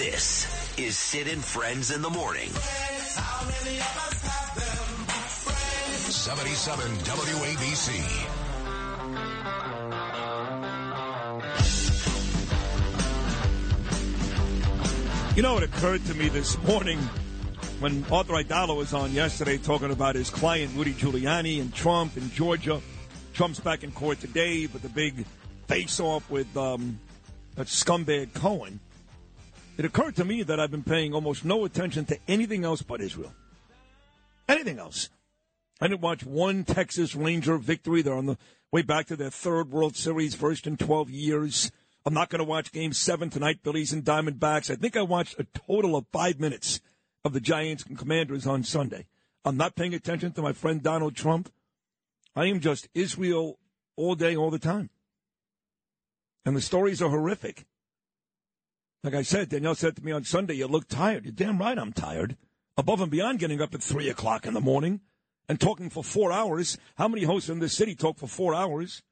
This is Sid and Friends in the Morning. 77 WABC. You know, it occurred to me this morning when Arthur Aidala was on yesterday talking about his client Rudy Giuliani and Trump in Georgia. Trump's back in court today, but the big face-off with um, that scumbag Cohen. It occurred to me that I've been paying almost no attention to anything else but Israel. Anything else. I didn't watch one Texas Ranger victory. They're on the way back to their third World Series, first in 12 years. I'm not going to watch Game 7 tonight, Phillies and Diamondbacks. I think I watched a total of five minutes of the Giants and Commanders on Sunday. I'm not paying attention to my friend Donald Trump. I am just Israel all day, all the time. And the stories are horrific. Like I said, Danielle said to me on Sunday, you look tired. You're damn right I'm tired. Above and beyond getting up at 3 o'clock in the morning and talking for four hours. How many hosts in this city talk for four hours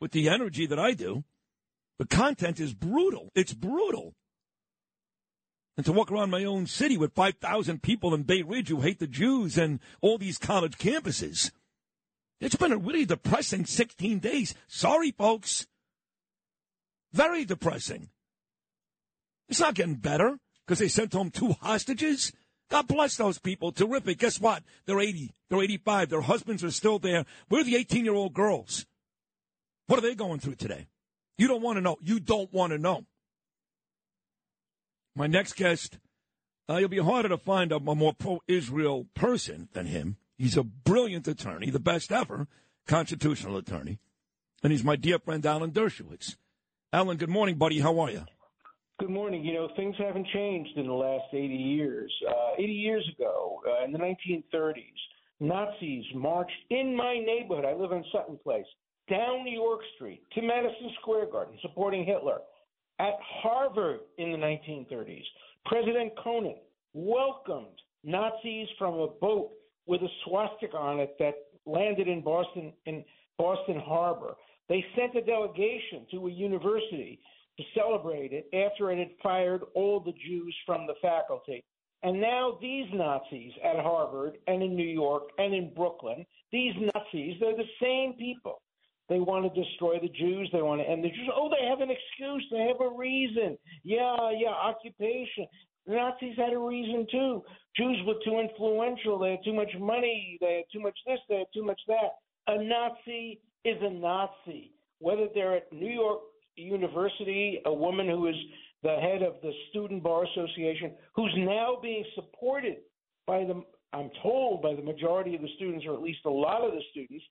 with the energy that I do? The content is brutal. It's brutal. And to walk around my own city with 5,000 people in Bay Ridge who hate the Jews and all these college campuses. It's been a really depressing 16 days. Sorry, folks. Very depressing. It's not getting better because they sent home two hostages. God bless those people. Terrific. Guess what? They're 80. They're 85. Their husbands are still there. Where are the 18 year old girls? What are they going through today? You don't want to know. You don't want to know. My next guest, uh, it'll be harder to find a, a more pro Israel person than him. He's a brilliant attorney, the best ever constitutional attorney. And he's my dear friend, Alan Dershowitz. Alan, good morning, buddy. How are you? Good morning. You know, things haven't changed in the last 80 years. Uh, 80 years ago, uh, in the 1930s, Nazis marched in my neighborhood. I live in Sutton Place down York Street to Madison Square Garden supporting Hitler. At Harvard in the 1930s, President Conant welcomed Nazis from a boat with a swastika on it that landed in Boston in Boston Harbor. They sent a delegation to a university to celebrate it after it had fired all the Jews from the faculty. And now these Nazis at Harvard and in New York and in Brooklyn, these Nazis, they're the same people they want to destroy the Jews. They want to end the Jews. Oh, they have an excuse. They have a reason. Yeah, yeah, occupation. The Nazis had a reason too. Jews were too influential. They had too much money. They had too much this. They had too much that. A Nazi is a Nazi. Whether they're at New York University, a woman who is the head of the Student Bar Association, who's now being supported by the, I'm told, by the majority of the students, or at least a lot of the students,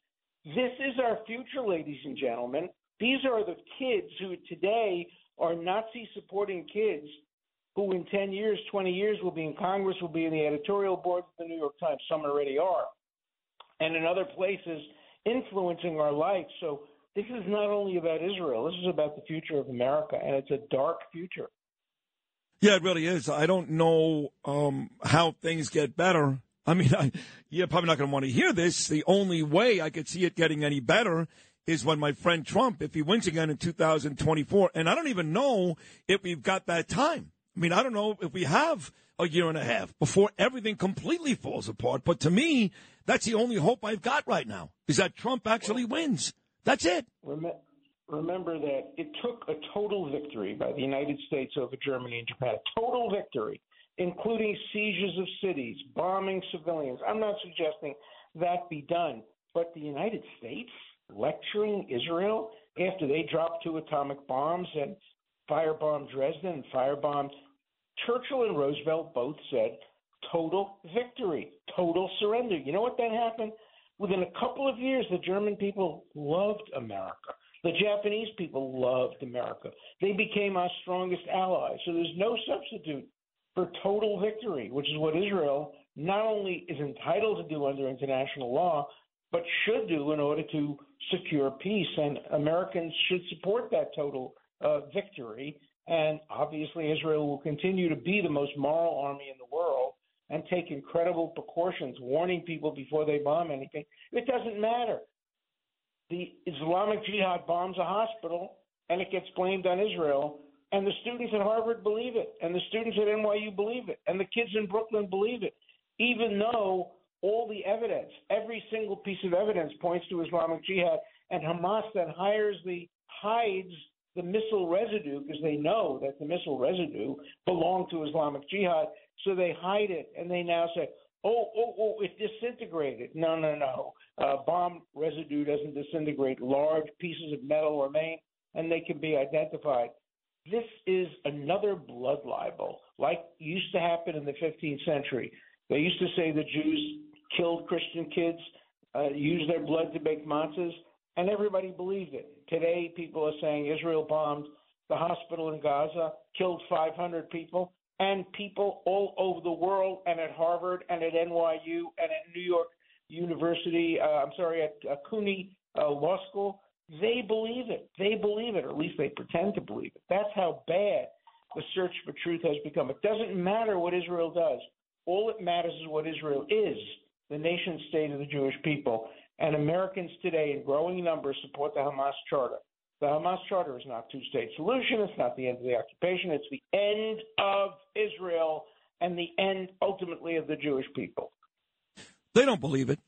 this is our future, ladies and gentlemen. These are the kids who today are Nazi supporting kids who in 10 years, 20 years will be in Congress, will be in the editorial board of the New York Times. Some already are. And in other places, influencing our life. So this is not only about Israel, this is about the future of America, and it's a dark future. Yeah, it really is. I don't know um, how things get better I mean, I, you're probably not going to want to hear this. The only way I could see it getting any better is when my friend Trump, if he wins again in 2024, and I don't even know if we've got that time. I mean, I don't know if we have a year and a half before everything completely falls apart. But to me, that's the only hope I've got right now is that Trump actually wins. That's it. Remember that it took a total victory by the United States over Germany and Japan, a total victory including seizures of cities, bombing civilians. I'm not suggesting that be done, but the United States lecturing Israel after they dropped two atomic bombs and firebombed Dresden and firebombed Churchill and Roosevelt both said total victory, total surrender. You know what that happened? Within a couple of years, the German people loved America. The Japanese people loved America. They became our strongest allies. So there's no substitute for total victory, which is what Israel not only is entitled to do under international law, but should do in order to secure peace. And Americans should support that total uh, victory. And obviously, Israel will continue to be the most moral army in the world and take incredible precautions, warning people before they bomb anything. It doesn't matter. The Islamic Jihad bombs a hospital and it gets blamed on Israel And the students at Harvard believe it, and the students at NYU believe it, and the kids in Brooklyn believe it, even though all the evidence, every single piece of evidence points to Islamic Jihad, and Hamas then hires the hides the missile residue because they know that the missile residue belonged to Islamic Jihad, so they hide it, and they now say, "Oh, oh, oh, it disintegrated." No, no, no. Uh, bomb residue doesn't disintegrate. Large pieces of metal remain, and they can be identified. This is another blood libel, like used to happen in the 15th century. They used to say the Jews killed Christian kids, uh, used their blood to make matzahs, and everybody believed it. Today, people are saying Israel bombed the hospital in Gaza, killed 500 people, and people all over the world, and at Harvard, and at NYU, and at New York University. Uh, I'm sorry, at uh, CUNY uh, Law School. They believe it. They believe it, or at least they pretend to believe it. That's how bad the search for truth has become. It doesn't matter what Israel does. All that matters is what Israel is the nation state of the Jewish people. And Americans today, in growing numbers, support the Hamas Charter. The Hamas Charter is not a two state solution. It's not the end of the occupation. It's the end of Israel and the end, ultimately, of the Jewish people. They don't believe it.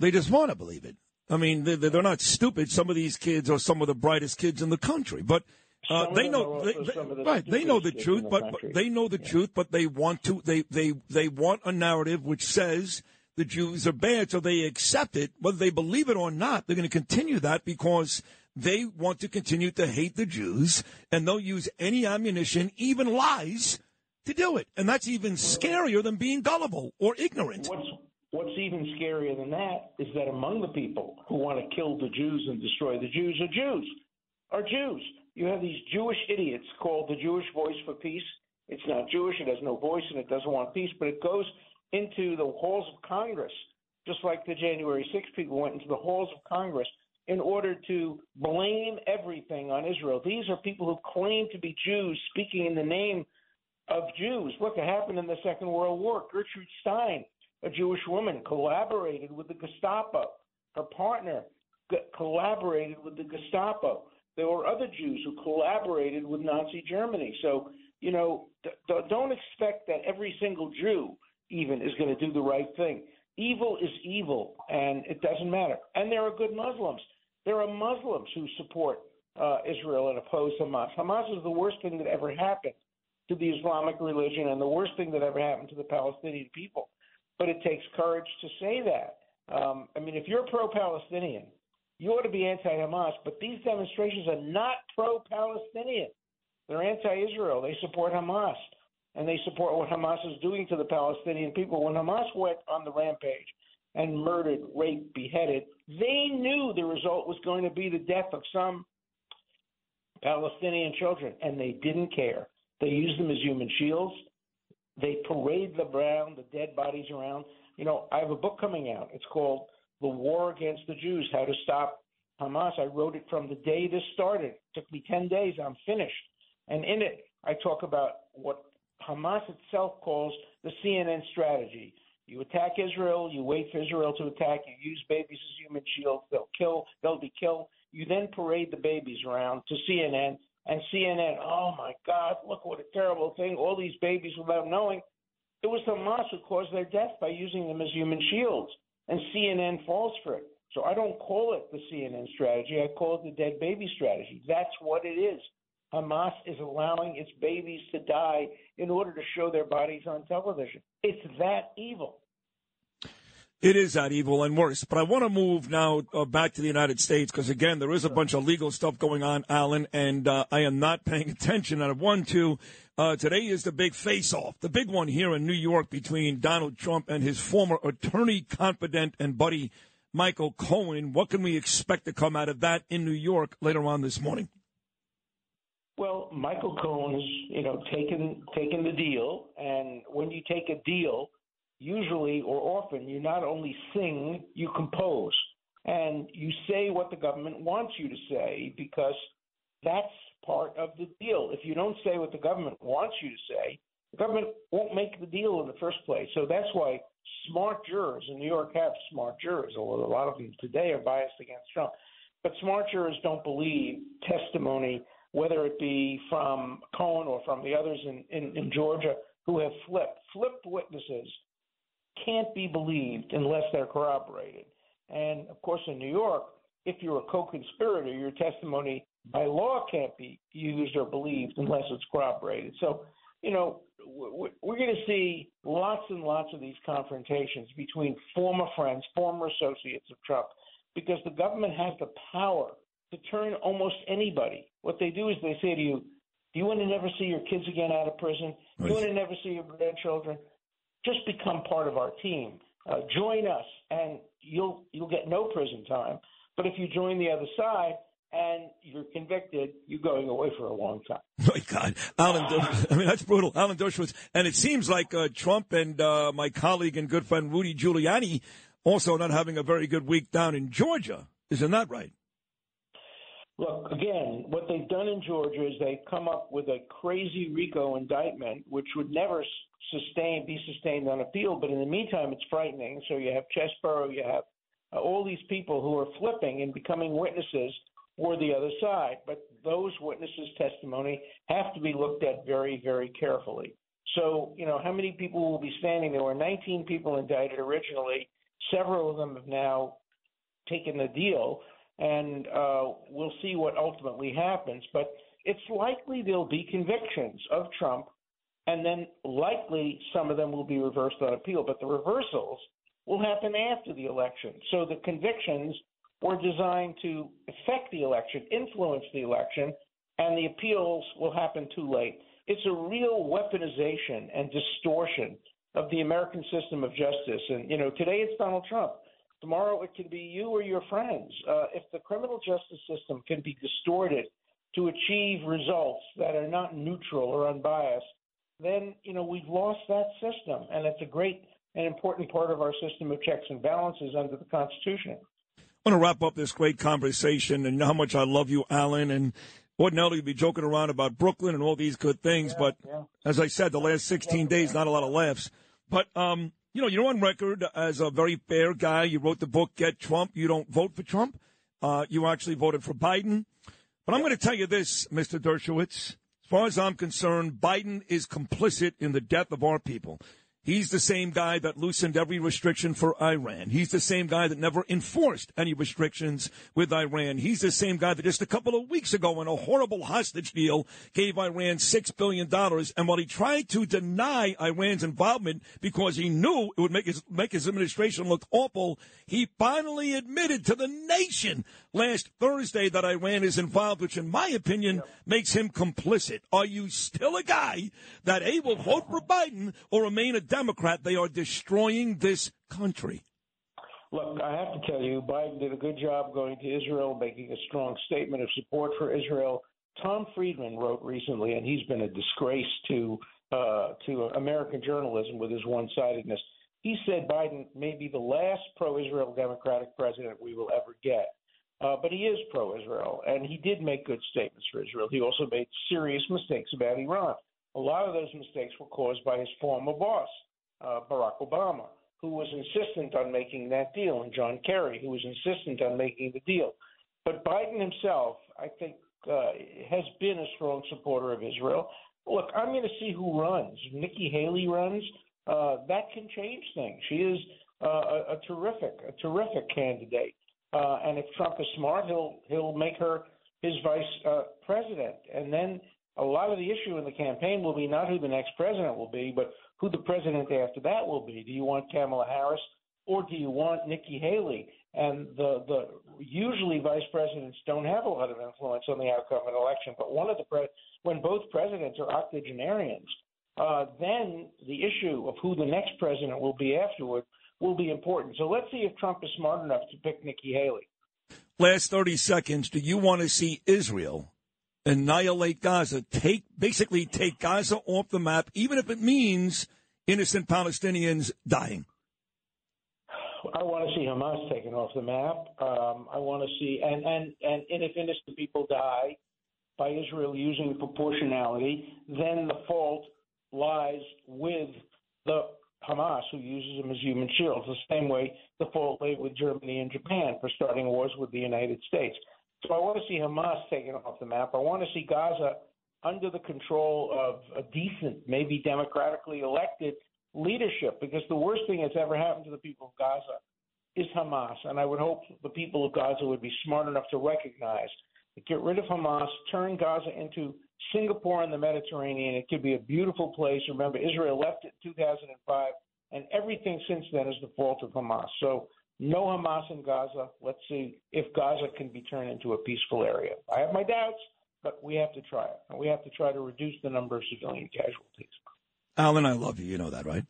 They just want to believe it. I mean, they're, they're not stupid. Some of these kids are some of the brightest kids in the country, but uh, they know they, they, the right. They know the truth, the but, but, they know the yeah. truth. But they want to. They they they want a narrative which says the Jews are bad, so they accept it, whether they believe it or not. They're going to continue that because they want to continue to hate the Jews, and they'll use any ammunition, even lies, to do it. And that's even scarier than being gullible or ignorant. What's What's even scarier than that is that among the people who want to kill the Jews and destroy the Jews are Jews. Are Jews. You have these Jewish idiots called the Jewish Voice for Peace. It's not Jewish, it has no voice, and it doesn't want peace, but it goes into the halls of Congress, just like the January 6 people went into the halls of Congress in order to blame everything on Israel. These are people who claim to be Jews speaking in the name of Jews. Look, it happened in the Second World War. Gertrude Stein a Jewish woman, collaborated with the Gestapo. Her partner collaborated with the Gestapo. There were other Jews who collaborated with Nazi Germany. So, you know, don't expect that every single Jew even is going to do the right thing. Evil is evil, and it doesn't matter. And there are good Muslims. There are Muslims who support uh, Israel and oppose Hamas. Hamas is the worst thing that ever happened to the Islamic religion and the worst thing that ever happened to the Palestinian people but it takes courage to say that. Um, I mean, if you're pro-Palestinian, you ought to be anti-Hamas, but these demonstrations are not pro-Palestinian. They're anti-Israel. They support Hamas, and they support what Hamas is doing to the Palestinian people. When Hamas went on the rampage and murdered, raped, beheaded, they knew the result was going to be the death of some Palestinian children, and they didn't care. They used them as human shields. They parade the around, the dead bodies around. You know, I have a book coming out. It's called The War Against the Jews How to Stop Hamas. I wrote it from the day this started. It took me 10 days. I'm finished. And in it, I talk about what Hamas itself calls the CNN strategy. You attack Israel, you wait for Israel to attack, you use babies as human shields, they'll kill, they'll be killed. You then parade the babies around to CNN and CNN, oh my God, look what a terrible thing. All these babies without knowing. It was Hamas who caused their death by using them as human shields. And CNN falls for it. So I don't call it the CNN strategy. I call it the dead baby strategy. That's what it is. Hamas is allowing its babies to die in order to show their bodies on television. It's that evil. It is that evil and worse. But I want to move now uh, back to the United States because, again, there is a bunch of legal stuff going on, Alan, and uh, I am not paying attention. And I want to. Uh, today is the big face off, the big one here in New York between Donald Trump and his former attorney, confidant, and buddy, Michael Cohen. What can we expect to come out of that in New York later on this morning? Well, Michael Cohen has, you know, taken taken the deal, and when you take a deal, usually or often you not only sing, you compose. And you say what the government wants you to say because that's part of the deal. If you don't say what the government wants you to say, the government won't make the deal in the first place. So that's why smart jurors in New York have smart jurors, although a lot of them today are biased against Trump. But smart jurors don't believe testimony whether it be from Cohen or from the others in, in, in Georgia who have flipped. Flipped witnesses can't be believed unless they're corroborated. And of course, in New York, if you're a co conspirator, your testimony by law can't be used or believed unless it's corroborated. So, you know, we're going to see lots and lots of these confrontations between former friends, former associates of Trump, because the government has the power to turn almost anybody. What they do is they say to you, Do you want to never see your kids again out of prison? Do you want to never see your grandchildren? Just become part of our team. Uh, join us, and you'll you'll get no prison time. But if you join the other side, and you're convicted, you're going away for a long time. My God, Alan, I mean that's brutal. Alan Dershowitz, and it seems like uh, Trump and uh, my colleague and good friend Rudy Giuliani also not having a very good week down in Georgia. Isn't that right? Look, again, what they've done in Georgia is they've come up with a crazy RICO indictment, which would never sustain be sustained on appeal. But in the meantime, it's frightening. So you have Chesebro, you have uh, all these people who are flipping and becoming witnesses or the other side. But those witnesses' testimony have to be looked at very, very carefully. So, you know, how many people will be standing? There were 19 people indicted originally. Several of them have now taken the deal, and uh, we'll see what ultimately happens. But it's likely there'll be convictions of Trump, and then likely some of them will be reversed on appeal. But the reversals will happen after the election. So the convictions were designed to affect the election, influence the election, and the appeals will happen too late. It's a real weaponization and distortion of the American system of justice. And, you know, today it's Donald Trump. Tomorrow it can be you or your friends. Uh, if the criminal justice system can be distorted to achieve results that are not neutral or unbiased, then, you know, we've lost that system. And it's a great and important part of our system of checks and balances under the Constitution. I want to wrap up this great conversation and how much I love you, Alan. And ordinarily we'd be joking around about Brooklyn and all these good things, yeah, but yeah. as I said, the last 16 days, not a lot of laughs. But um, you know, you're on record as a very fair guy. You wrote the book "Get Trump." You don't vote for Trump. Uh, you actually voted for Biden. But I'm going to tell you this, Mr. Dershowitz. As far as I'm concerned, Biden is complicit in the death of our people. He's the same guy that loosened every restriction for Iran. He's the same guy that never enforced any restrictions with Iran. He's the same guy that just a couple of weeks ago in a horrible hostage deal gave Iran $6 billion. And while he tried to deny Iran's involvement because he knew it would make his, make his administration look awful, he finally admitted to the nation last Thursday that Iran is involved, which in my opinion makes him complicit. Are you still a guy that A, will vote for Biden or remain a Democrat? They are destroying this country. Look, I have to tell you, Biden did a good job going to Israel, making a strong statement of support for Israel. Tom Friedman wrote recently, and he's been a disgrace to uh, to American journalism with his one-sidedness. He said Biden may be the last pro-Israel Democratic president we will ever get. Uh, but he is pro Israel, and he did make good statements for Israel. He also made serious mistakes about Iran. A lot of those mistakes were caused by his former boss, uh, Barack Obama, who was insistent on making that deal, and John Kerry, who was insistent on making the deal. But Biden himself, I think, uh, has been a strong supporter of Israel. Look, I'm going to see who runs. Nikki Haley runs. Uh, that can change things. She is uh, a, a terrific, a terrific candidate. Uh, and if Trump is smart, he'll he'll make her his vice uh, president. And then a lot of the issue in the campaign will be not who the next president will be, but who the president after that will be. Do you want Kamala Harris or do you want Nikki Haley? And the the usually vice presidents don't have a lot of influence on the outcome of an election, but one of the pre- when both presidents are octogenarians, uh, then the issue of who the next president will be afterward will be important. So let's see if Trump is smart enough to pick Nikki Haley. Last 30 seconds. Do you want to see Israel annihilate Gaza? Take basically take Gaza off the map, even if it means innocent Palestinians dying. I want to see Hamas taken off the map. Um, I want to see, and, and, and, and if innocent people die by Israel using proportionality, then the fault lies with the Hamas, who uses them as human shields, the same way the fault lay with Germany and Japan for starting wars with the United States. So I want to see Hamas taken off the map. I want to see Gaza under the control of a decent, maybe democratically elected leadership, because the worst thing that's ever happened to the people of Gaza is Hamas. And I would hope the people of Gaza would be smart enough to recognize that get rid of Hamas, turn Gaza into Singapore in the Mediterranean. It could be a beautiful place. Remember, Israel left it in 2005, and everything since then is the fault of Hamas. So no Hamas in Gaza. Let's see if Gaza can be turned into a peaceful area. I have my doubts, but we have to try it. And we have to try to reduce the number of civilian casualties. Alan, I love you. You know that, right?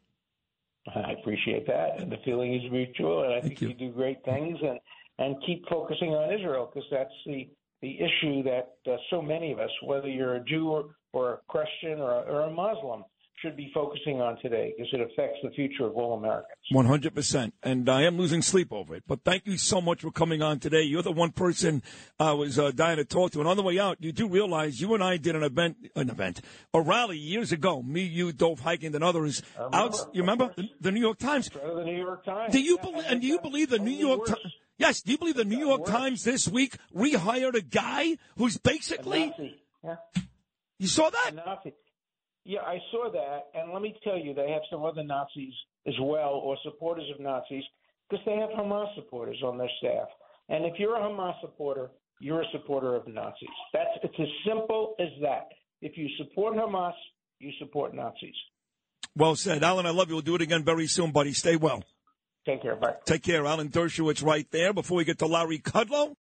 I appreciate that, and the feeling is mutual. And I Thank think you. you. do great things, and and keep focusing on Israel because that's the the issue that uh, so many of us, whether you're a Jew or, or a Christian or a, or a Muslim, should be focusing on today because it affects the future of all Americans. One hundred percent, and I am losing sleep over it. But thank you so much for coming on today. You're the one person I was uh, dying to talk to. And on the way out, you do realize you and I did an event, an event, a rally years ago. Me, you, Dov Hikind, and others. Remember, Out, you remember the, the New York Times? The New York Times. Do you Yeah, believe? and do you believe the New York. Times? Yes. Do you believe the New York. Times this week rehired a guy who's basically? Nazi. Yeah. You saw that? A Nazi. Yeah, I saw that, and let me tell you, they have some other Nazis as well, or supporters of Nazis, because they have Hamas supporters on their staff. And if you're a Hamas supporter, you're a supporter of Nazis. That's it's as simple as that. If you support Hamas, you support Nazis. Well said, Alan. I love you. We'll do it again very soon, buddy. Stay well. Take care. Bye. Take care, Alan Dershowitz, right there. Before we get to Larry Kudlow,